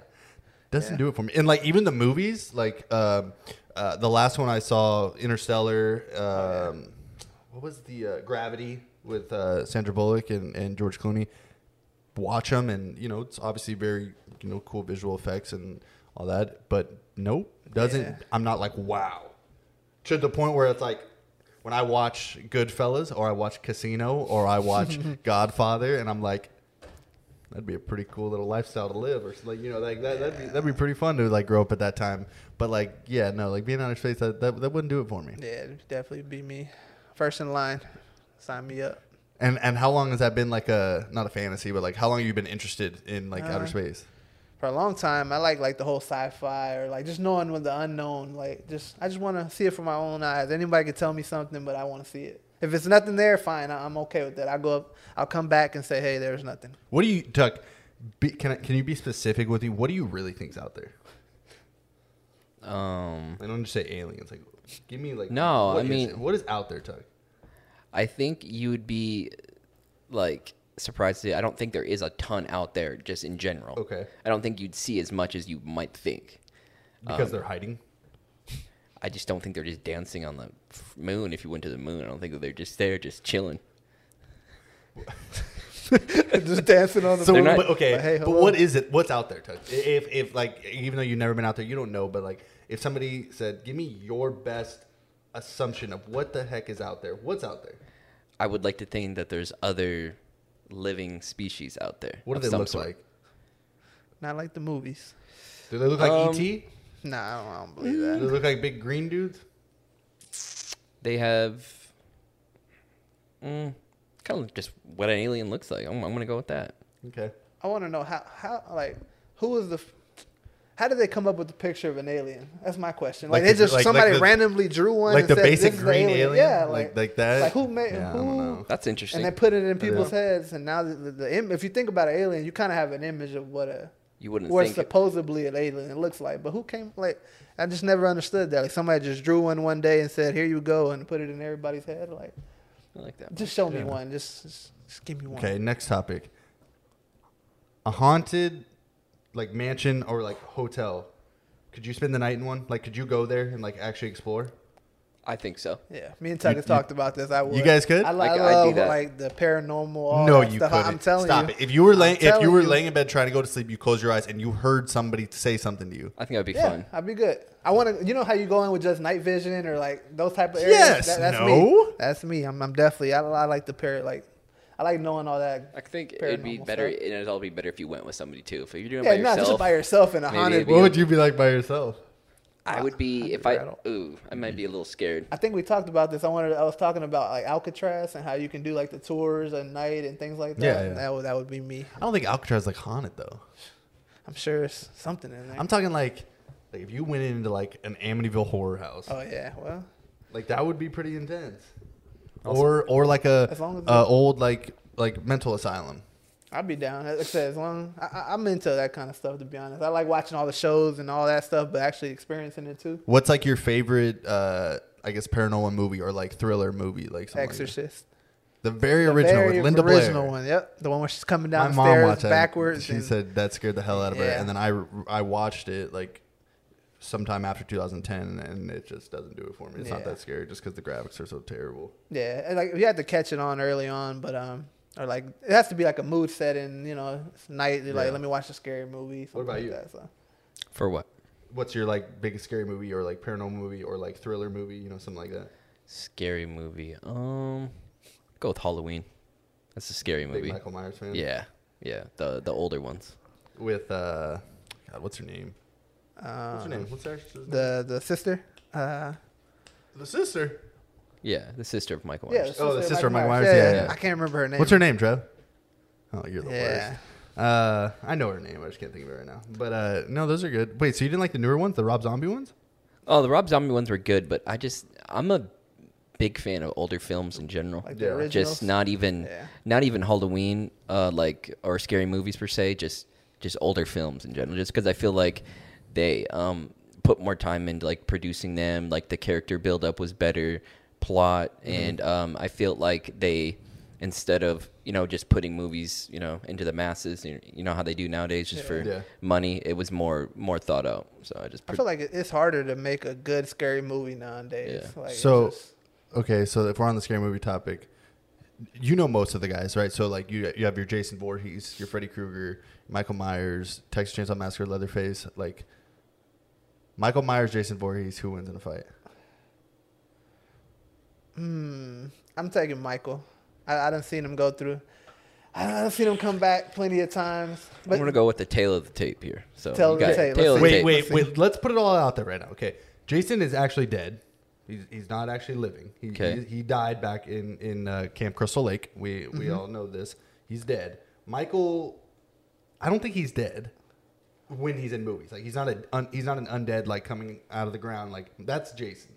Doesn't do it for me. And like even the movies, like um, uh, the last one I saw, Interstellar. Um, What was the uh, Gravity with uh, Sandra Bullock and, and George Clooney? Watch them, and you know it's obviously very you know cool visual effects and all that. But nope, doesn't. Yeah. I'm not like wow to the point where it's like when I watch Goodfellas or I watch Casino or I watch Godfather, and I'm like, that'd be a pretty cool little lifestyle to live, or like you know, like that, that'd be that'd be pretty fun to like grow up at that time. But like, yeah, no, like being on of space, that, that that wouldn't do it for me. Yeah, it'd definitely be me. First in line. Sign me up. And and how long has that been like a not a fantasy, but like how long have you been interested in like outer Uh, space? For a long time, I like like the whole sci-fi or like just knowing what the unknown. Like just I just want to see it for my own eyes. Anybody can tell me something, but I want to see it. If it's nothing there, fine. I- I'm okay with that. I go up. I'll come back and say, hey, there's nothing. What do you, Tuck? Be, can I, can you be specific with me? What do you really think's out there? Um, I don't just say aliens. Like, give me like No, what I is mean- it? what is out there, Tuck? I think you would be like surprised. To, I don't think there is a ton out there just in general. Okay. I don't think you'd see as much as you might think. Because Um, they're hiding. I just don't think they're just dancing on the moon. If you went to the moon, I don't think that they're just there, just chilling. just dancing on the. So They're not- but, okay, But hey, but what is it? What's out there, Tuck? If if like even though you've never been out there, you don't know. But like if somebody said, "Give me your best assumption of what the heck is out there," what's out there? I would like to think that there's other living species out there. What do they some look sort. like? Not like the movies. Do they look like Um, ET? Nah, I don't, I don't believe Do that. they look like big green dudes? They have mm, kind of just what an alien looks like. I'm, I'm gonna go with that. Okay. I want to know how how like who is the f- how did they come up with the picture of an alien? That's my question. Like, Like they just like- somebody like the- randomly drew one, like and the said, basic "This is the green alien? Yeah, Like- like like that? Like who made Yeah, I don't who? know. That's interesting. And they put it in people's heads, and now the, the, the if you think about an alien, you kind of have an image of what a you wouldn't what think it. supposedly an alien looks like. But who came like? I just never understood that. Like somebody just drew one one day and said, "Here you go," and put it in everybody's head. Like, I like that. just show me one. Just, just, just give me one. Okay. Next topic. A haunted, like mansion or like hotel. Could you spend the night in one? Like, could you go there and like actually explore? I think so. Yeah, me and Tuck has talked about this. I would. You guys could? I, li- Like, I I'd do love that. like the paranormal. All no, that you stuff. couldn't. I'm telling Stop you. it. If you were laying, if you telling were you. laying in bed trying to go to sleep, you close your eyes and you heard somebody say something to you. I think that'd be Yeah, fun. I'd be good. I want to. You know how you go in with just night vision or like those type of areas. Yes, that's no. me. That's me. I'm, I'm definitely. I, I like the par like. I like knowing all that. I think it'd be better. stuff. It'd all be better if you went with somebody too. If you're doing it Yeah, by not yourself, just by yourself in a maybe haunted. it'd What would you be like by yourself? I would be I'd if be I. rattled. Ooh, I might be a little scared. I think we talked about this. I wanted. I was talking about like Alcatraz and how you can do like the tours at night and things like that. Yeah, yeah. That would that would be me. I don't think Alcatraz is like haunted though. I'm sure it's something in there. I'm talking like, like if you went into like an Amityville horror house, oh yeah. Well, like that would be pretty intense. Or or like a As long as uh, old like like mental asylum. I'd be down. Like I said, as long I, I- I'm into that kind of stuff. To be honest, I like watching all the shows and all that stuff, but actually experiencing it too. What's like your favorite? uh I guess paranormal movie or like thriller movie, like something like? Exorcist. the very The original very with Linda original Blair. one. Yep, the one where she's coming My down the mom stairs watched that. backwards. She and- said that scared the hell out of her, and then I I watched it like sometime after 2010, and it just doesn't do it for me. It's not that scary, just because the graphics are so terrible. Yeah, and like you had to catch it on early on, but um, or like it has to be like a mood setting. You know, it's night. You're like, let me watch a scary movie. What about something you? That, so. For what? What's your like biggest scary movie, or like paranormal movie, or like thriller movie? You know, something like that. Scary movie. Um, go with Halloween. That's a scary movie. Big movie. Michael Myers fan. Yeah, yeah. The the older ones. With uh, God, what's her name? Um, What's her name? What's her name? The the sister. Uh, the sister. Yeah, the sister of Michael yeah, Myers. the Oh, the sister of sister of Michael Michael Myers. Myers, Yeah, yeah, yeah, yeah. I can't remember her name. What's her name, Trev? Oh, you're the Yeah. worst. Uh, I know her name. I just can't think of it right now. But uh, no, those are good. Wait, so you didn't like the newer ones, the Rob Zombie ones? Oh, the Rob Zombie ones were good, but I just I'm a big fan of older films in general. Like the Yeah. originals. just not even Yeah. not even Halloween, uh, like or scary movies per se. Just just older films in general. Just because I feel like they um, put more time into like producing them. Like the character buildup was better, plot, Mm-hmm. and um, I feel like they instead of you know just putting movies you know into the masses, you you know how they do nowadays, just for Yeah. money. It was more more thought out. So I just I feel like it's harder to make a good scary movie nowadays. Yeah. Like, So, just- okay, so if we're on the scary movie topic, you know most of the guys, right? So like you you have your Jason Voorhees, your Freddy Krueger, Michael Myers, Texas Chainsaw Massacre, Leatherface, like Michael Myers, Jason Voorhees, who wins in a fight? hmm, I'm taking Michael. I, I done seen him go through. I done seen him come back plenty of times. I'm gonna go with the tail of the tape here. So Tail you of the tape, tail of the. Wait, tape. wait, wait. Let's put it all out there right now. Okay, Jason is actually dead. He's, he's not actually living. He, Okay. he, he died back in in uh, Camp Crystal Lake. We we all know this. He's dead. Michael, I don't think he's dead when he's in movies. Like he's not a un, he's not an undead like coming out of the ground. Like that's Jason.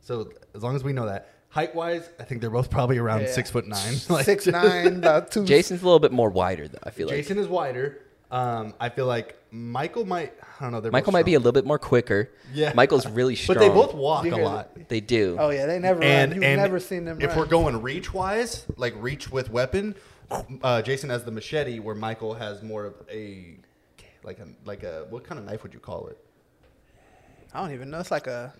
So as long as we know that. Height wise, I think they're both probably around Yeah. six foot nine. Like, six nine, about two. Jason's a little bit more wider, though. I feel like Jason is wider. Um, I feel like Michael might. I don't know. They're Michael both might be a strong. little bit more quicker. Yeah. Michael's really strong. But they both walk You a hear lot. They do. Oh yeah, they never And run. You've and never seen them. If run. we're going reach wise, like reach with weapon, uh, Jason has the machete, where Michael has more of a like a like a what kind of knife would you call it? I don't even know. It's like a.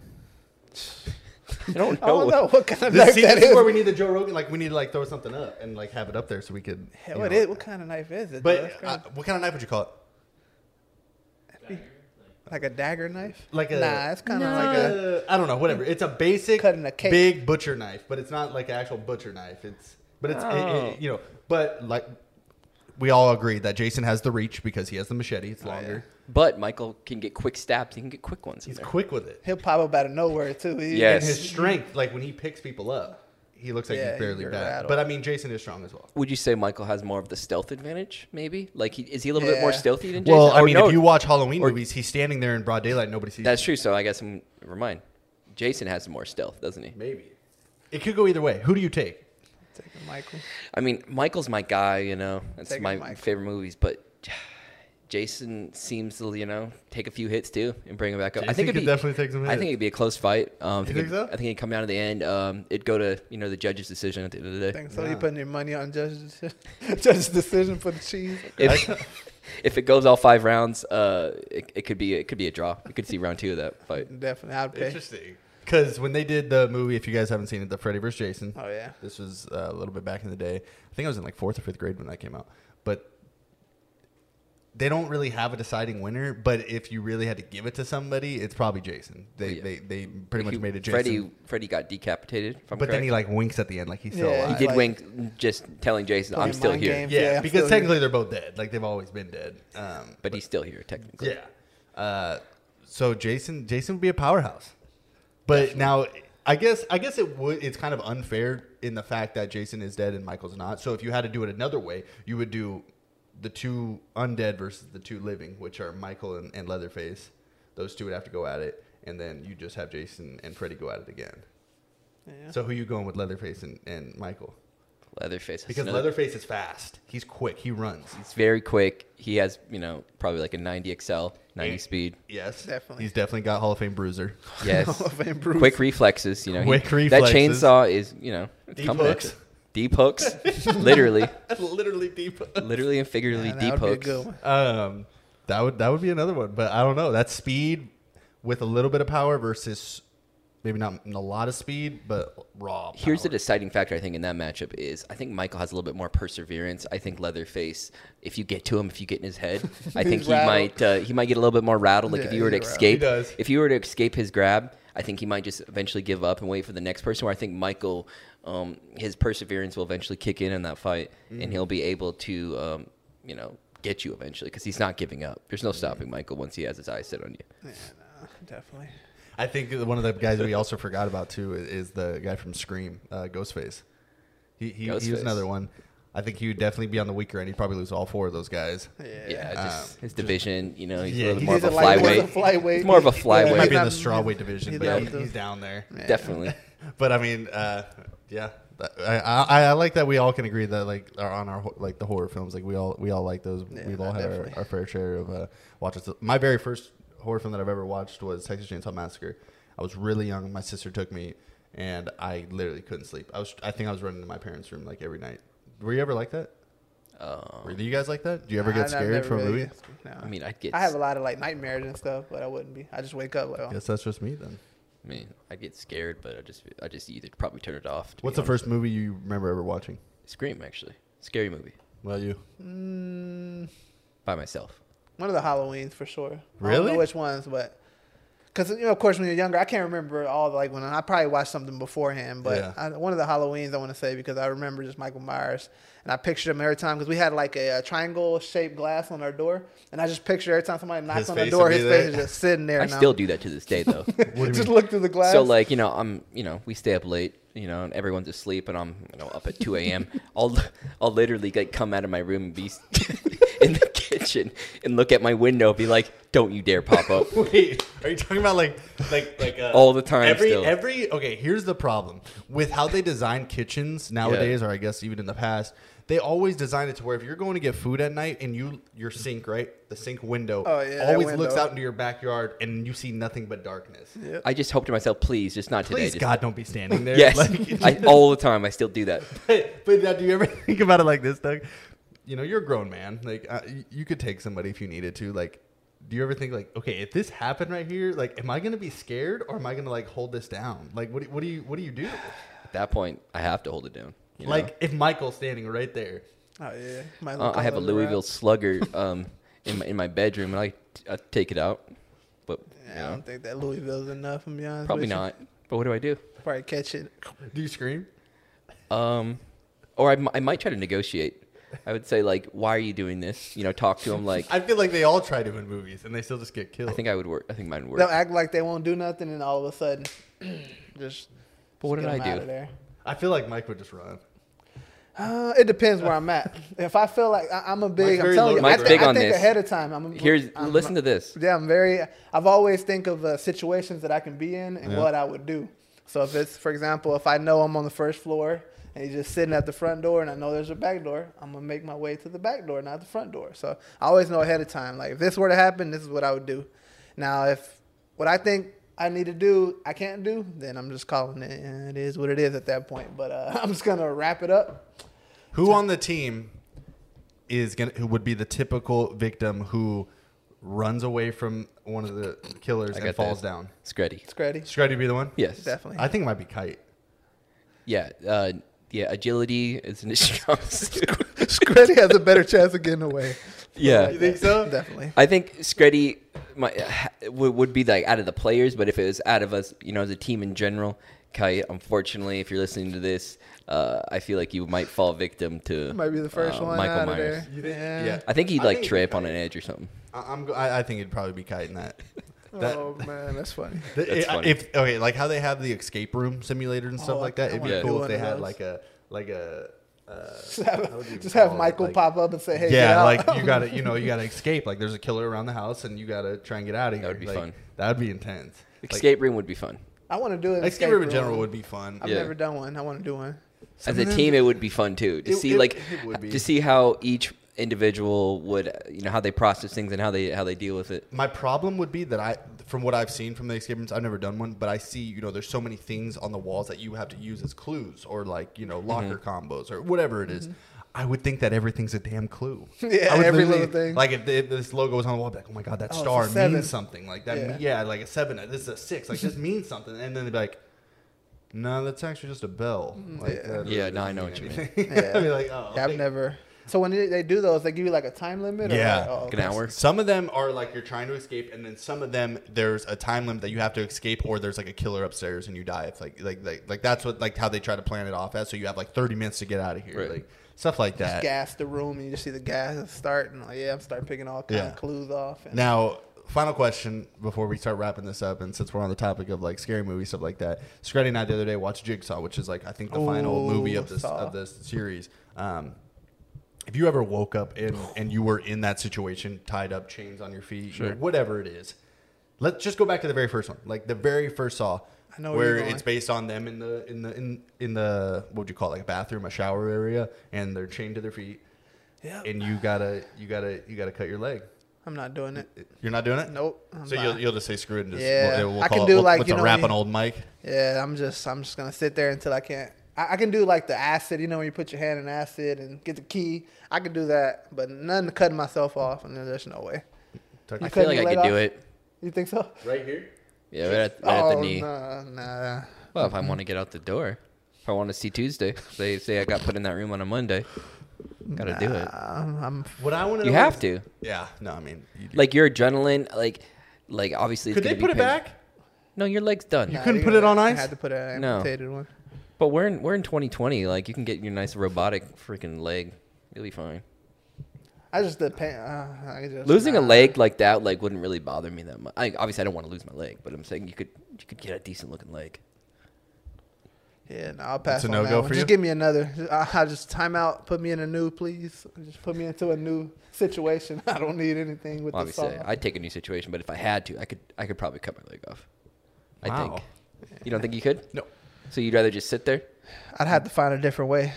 I don't I know. don't know what kind of This, knife see, that this is is. where we need the Joe Rogan. Like we need to like throw something up and like have it up there so we could. Yeah, you what know. is? What kind of knife is it? But uh, what kind of knife would you call it? like a dagger knife? Like a nah, it's kind of like a. Uh, don't know. Whatever. It's a basic Cutting a cake. big butcher knife, but it's not like an actual butcher knife. It's but it's it- Oh. it- you know. But like we all agree that Jason has the reach because he has the machete. Oh, It's longer. But Michael can get quick stabs. He can get quick ones. in He's there. quick with it. He'll pop up out of nowhere too. He, Yes. And his strength, like when he picks people up, he looks like Yeah, he's barely you're bad. rattled. But I mean, Jason is strong as well. Would you say Michael has more of the stealth advantage? Maybe. Like, he, is he a little bit more Yeah. stealthy than Jason? Well, I Or mean, no, if you watch Halloween or- movies, he's standing there in broad daylight, nobody sees. that's him. true. So I guess I'm never mind. Jason has more stealth, doesn't he? Maybe it could go either way. Who do you take? Taking Michael. I mean, Michael's my guy. You know, that's Taking my Michael. favorite movies. But Jason seems to, you know, take a few hits too and bring him back up. I Jason think it'd be definitely take some Hits. I think it'd be a close fight. Um, I You think think it- so? I think it'd come down to the end. Um, it'd go to you know the judge's decision at the end of the day. Think so? Yeah. You putting your money on judge's judge's decision for the cheese? If, if it goes all five rounds, uh, it, it could be it could be a draw. We could see round two of that fight. Definitely, I'd pay. Interesting. Because when they did the movie, if you guys haven't seen it, the Freddy vs. Jason. Oh yeah. This was uh, a little bit back in the day. I think I was in like fourth or fifth grade when that came out. But they don't really have a deciding winner. But if you really had to give it to somebody, it's probably Jason. They Yeah. they, they pretty much He- made it Jason. Freddy Freddie got decapitated. If I'm but then he like winks at the end, like he's still Yeah, he did like- wink, just telling Jason, "I'm still here," games. yeah, Yeah, I'm because still technically they're both dead. Like they've always been dead. Um, but he's still here technically. yeah. Uh, So Jason, Jason would be a powerhouse. But now, I guess, I guess it would. It's kind of unfair in the fact that Jason is dead and Michael's not. So if you had to do it another way, you would do the two undead versus the two living, which are Michael and, and Leatherface. Those two would have to go at it, and then you just have Jason and Freddy go at it again. Yeah. So who you going with, Leatherface and, and Michael? Leatherface. Because another- Leatherface is fast. He's quick. He runs. He's very quick. He has, you know, probably like a 90 XL, 90 Yeah. speed. Yes, Definitely. He's definitely got Hall of Fame bruiser. Yes. Hall of Fame Bruce. Quick reflexes. You know, he- Quick That chainsaw is, you know, Deep coming hooks. you. Deep hooks. literally, Literally deep. literally and figuratively Yeah, deep would be a hooks. Um, that would that would be another one, but I don't know. That's speed with a little bit of power versus maybe not a lot of speed, but raw. Here's the deciding factor I think in that matchup is I think Michael has a little bit more perseverance. I think Leatherface, if you get to him, if you get in his head, I think he rattled. might uh, he might get a little bit more rattled. Like Yeah, if you were to escape, if you were to escape his grab, I think he might just eventually give up and wait for the next person. Where I think Michael, um, his perseverance will eventually kick in in that fight, Mm. and he'll be able to, um, you know, get you eventually because he's not giving up. There's no stopping Michael once he has his eyes set on you. Yeah, no, definitely. I think one of the guys we also forgot about too is, is the guy from Scream, uh, Ghostface. He he, he was another one. I think he would definitely be on the weaker end. He'd probably lose all four of those guys. Yeah. Yeah, just Um, his division. You know, he's yeah, a little he's more of a a light- he's a flyweight. flyweight. He's more of a Yeah, flyweight. He might he's be in the strawweight division, he's but not he's down there. Yeah. Definitely. But I mean, uh, yeah, I, I I like that we all can agree that like are on our like the horror films, like we all we all like those. Yeah, We've all had our, our fair share of uh, watches. My very first horror film that I've ever watched was Texas Chainsaw Massacre. I was really young. My sister took me, and I literally couldn't sleep. I was I think I was running to my parents' room like every night. Were you ever like that? Um, Were you guys like that? Do you ever Nah, get I've scared never from a movie? no. I mean, I'd get. I have a lot of like nightmares and stuff, but I wouldn't be. I just wake up like, oh, Guess that's just me then. I mean, I get scared, but I just, I just either probably turn it off. What's the first movie you remember ever watching? Scream? Actually, scary movie Well, you. mm, by myself. One of the Halloweens for sure. I don't Really? know which ones, but because you know, of course, when you're younger, I can't remember all the like when I probably watched something beforehand. But Yeah. I, one of the Halloweens I want to say because I remember just Michael Myers, and I pictured him every time because we had like a, triangle shaped glass on our door, and I just picture every time somebody knocks His on the door, his there. face is just sitting there. I now. still do that to this day, though. just look through the glass. so, like, you know, I'm, you know, we stay up late, you know, and everyone's asleep, and I'm, you know, up at 2 a.m. I'll, I'll literally like come out of my room and be in the kitchen and look at my window, and be like, "Don't you dare pop up." Wait, are you talking about like like like uh, All the time Every still. every okay. Here's the problem with how they design kitchens nowadays, or I guess even in the past. They always design it to where if you're going to get food at night and you your sink right, the sink window Oh, yeah, always window. looks out into your backyard and you see nothing but darkness. Yep. I just hope to myself, please, just not today. Please just- God, don't be standing there. Yes, Like, I, all the time. I still do that. but, but now, do you ever think about it like this, Doug? You know, you're a grown man. Like, uh, you could take somebody if you needed to. Like, do you ever think like, okay, if this happened right here, like, am I gonna be scared or am I gonna like hold this down? Like, what do, what do you what do you do? At that point, I have to hold it down. you know? Like, if Michael's standing right there, oh yeah, Might Uh, I have a Louisville around. Slugger um, in my, in my bedroom, and I, I take it out. But Yeah, I don't think that Louisville's enough. I'm be honest. probably with you. not. But what do I do? Probably catch it. do you scream? Um, or I, I might try to negotiate. I would say like, why are you doing this? You know, talk to them like. I feel like they all try to in movies and they still just get killed. I think I would work. I think mine would They'll act like they won't do nothing, and all of a sudden, just. But what just did get I 'em do? there. I feel like Mike would just run. Uh, it depends where I'm at. If I feel like I, I'm a big, Mike's I'm telling you, low I, Mike's big I on think this. ahead of time. I'm Here's I'm, listen to this. Yeah, I'm very. I've always think of uh, situations that I can be in and Yeah. what I would do. So if it's, for example, if I know I'm on the first floor and he's just sitting at the front door and I know there's a back door, I'm gonna make my way to the back door, not the front door. So I always know ahead of time. Like if this were to happen, this is what I would do. Now if what I think I need to do, I can't do, then I'm just calling it. eh, It is what it is at that point. But uh, I'm just gonna wrap it up. Who on the team is gonna who would be the typical victim who runs away from one of the killers I and got falls this. down? Screddy. Screddy. Screddy be the one? Yes. Definitely. I think it might be Kite. Yeah. Uh, yeah. Agility is an strong suit. Screddy has a better chance of getting away. Yeah. You think so? Definitely. I think Screddy might, would, would be like out of the players, but if it was out of us, you know, as a team in general, Kite, unfortunately, if you're listening to this, uh, I feel like you might fall victim to Might be the first uh, one Michael Myers. of there. You think- yeah. yeah. I think he'd like think trip on an edge or something. I- I'm. I, I think it'd probably be Kite in that. That- oh man, that's funny. That's i- funny. If okay, like how they have the escape room simulator and stuff Oh, like that. I It'd be wanna cool if they had those. like a like a. Uh, Just have, how would you just have? Michael Like- pop up and say, "Hey, get yeah, out." like you gotta, you know, you gotta escape. Like there's a killer around the house, and you gotta try and get out of here. That would be Like, fun. That would be intense. Like, Escape room would be fun. I want to do it. escape room in general would be fun. I've Yeah. never done one. I want to do one. As a team, it would be fun too to It- see it- like it would be. to see how each individual would uh, you know how they process things and how they how they deal with it. My problem would be that I, from what I've seen from the escape rooms, I've never done one, but I see, you know, there's so many things on the walls that you have to use as clues or like, you know, locker Mm-hmm. combos or whatever it is. Mm-hmm. I would think that everything's a damn clue. Yeah, I would every little thing. Like if, if this logo was on the wall, I'd be like, oh my god, that Oh, star means something. Like that, Yeah. yeah. like a seven. Uh, this is a six. Like this means something. And then they'd be like, no, that's actually just a bell. Mm-hmm. Like, Yeah. that Yeah, no, I know mean what you mean. Yeah. I'd be like, oh. Yeah, I've okay. never. So when they they do those, they give you like a time limit. Or Yeah. like, oh, Like an hour. Some of them are like you're trying to escape, and then some of them there's a time limit that you have to escape, or there's like a killer upstairs and you die. If like like like, like that's what like how they try to plan it off as. So you have like 30 minutes to get out of here, Right. like stuff like that. Gas the room, and you just see the gas start, and like, yeah, I'm starting picking all kind Yeah. of clues off. And Now, final question before we start wrapping this up, and since we're on the topic of like scary movies stuff like that, Scotty and I the other day watched Jigsaw, which is like I think the final movie of this Saw. of this series. Um, if you ever woke up and and you were in that situation, tied up, chains on your feet, you know, whatever it is, let's just go back to the very first one, like the very first Saw, I know where where it's based on them in the in the in in the what would you call it, like a bathroom, a shower area, and they're chained to their feet, yeah, and you gotta you gotta you gotta cut your leg. I'm not doing it. You're not doing it. Nope. I'm So not. you'll, you'll just say screw it and just Yeah, we'll, we'll I can it, do we'll, like, with you know, rap you- on old Mike. Yeah, I'm just I'm just gonna sit there until I can't. I, I can do like the acid, you know, when you put your hand in acid and get the key. I can do that, but none to cutting myself off, and there's no way. You I feel like I could leg do it. You think so? Right here. Yeah, right at, right at the oh, knee. Nah, nah. Well, if I want to get out the door, if I want to see Tuesday, they say I got put in that room on a Monday. Got to do it. Um, I'm What I want to You have is- to. Yeah. No, I mean, you. Like your adrenaline, like, like obviously. It's could they put be it pain- back? No, your leg's done. nah, couldn't put it gotta- on I ice? had to put an No. amputated one. But we're in we're in 2020. Like you can get your nice robotic freaking leg. You'll be fine. I just the. Uh, I just, Losing a leg like that like wouldn't really bother me that much. I, obviously, I don't want to lose my leg, but I'm saying you could you could get a decent looking leg. Yeah, no, I'll pass It's a on no-go that one. for Just you? give me another. I, I just time out. Put me in a new, please. Just put me into a new situation. I don't need anything with Obviously, the saw. I'd take a new situation, but if I had to, I could I could probably cut my leg off. I Wow. think. You don't think you could? No. So you'd rather just sit there? I'd have to find a different way.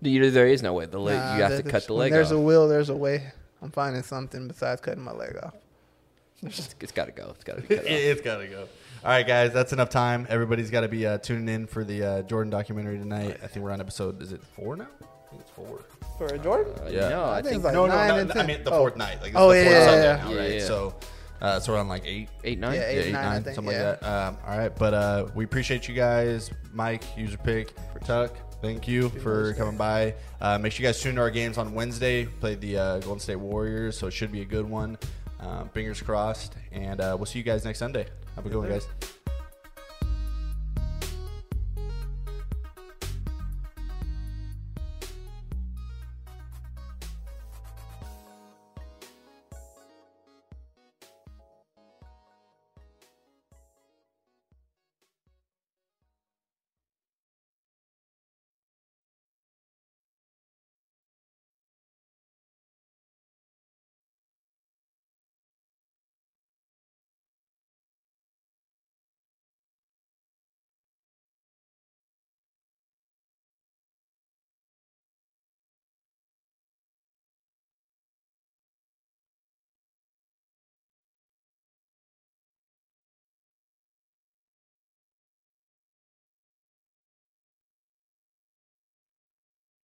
You, there is no way. The leg, Nah, you have there- to cut the leg There's off. a will. There's a way. I'm finding something besides cutting my leg off. it's it's got to go. It's got to be cut It, off. it's got to go. All right, guys, that's enough time. Everybody's got to be uh, tuning in for the uh, Jordan documentary tonight. I think we're on episode. Is it four now? I think it's four. For a Jordan? Uh, Yeah. No, I I think think it's like no, no, nine no, and no, I mean the Oh. fourth night. Like, Oh, the fourth yeah, Sunday yeah, now, yeah. right? Yeah, yeah. So, uh, so we're on like eight, eight nine. Yeah, eight, yeah, eight, nine, I think, something yeah. like that. Um, all right, but uh, we appreciate you guys, Mike, USERPICK, Tuck. Thank you for coming by. Uh, make sure you guys tune to our games on Wednesday. Play the uh, Golden State Warriors, so it should be a good one. Uh, fingers crossed, and uh, we'll see you guys next Sunday. Have a good one, guys.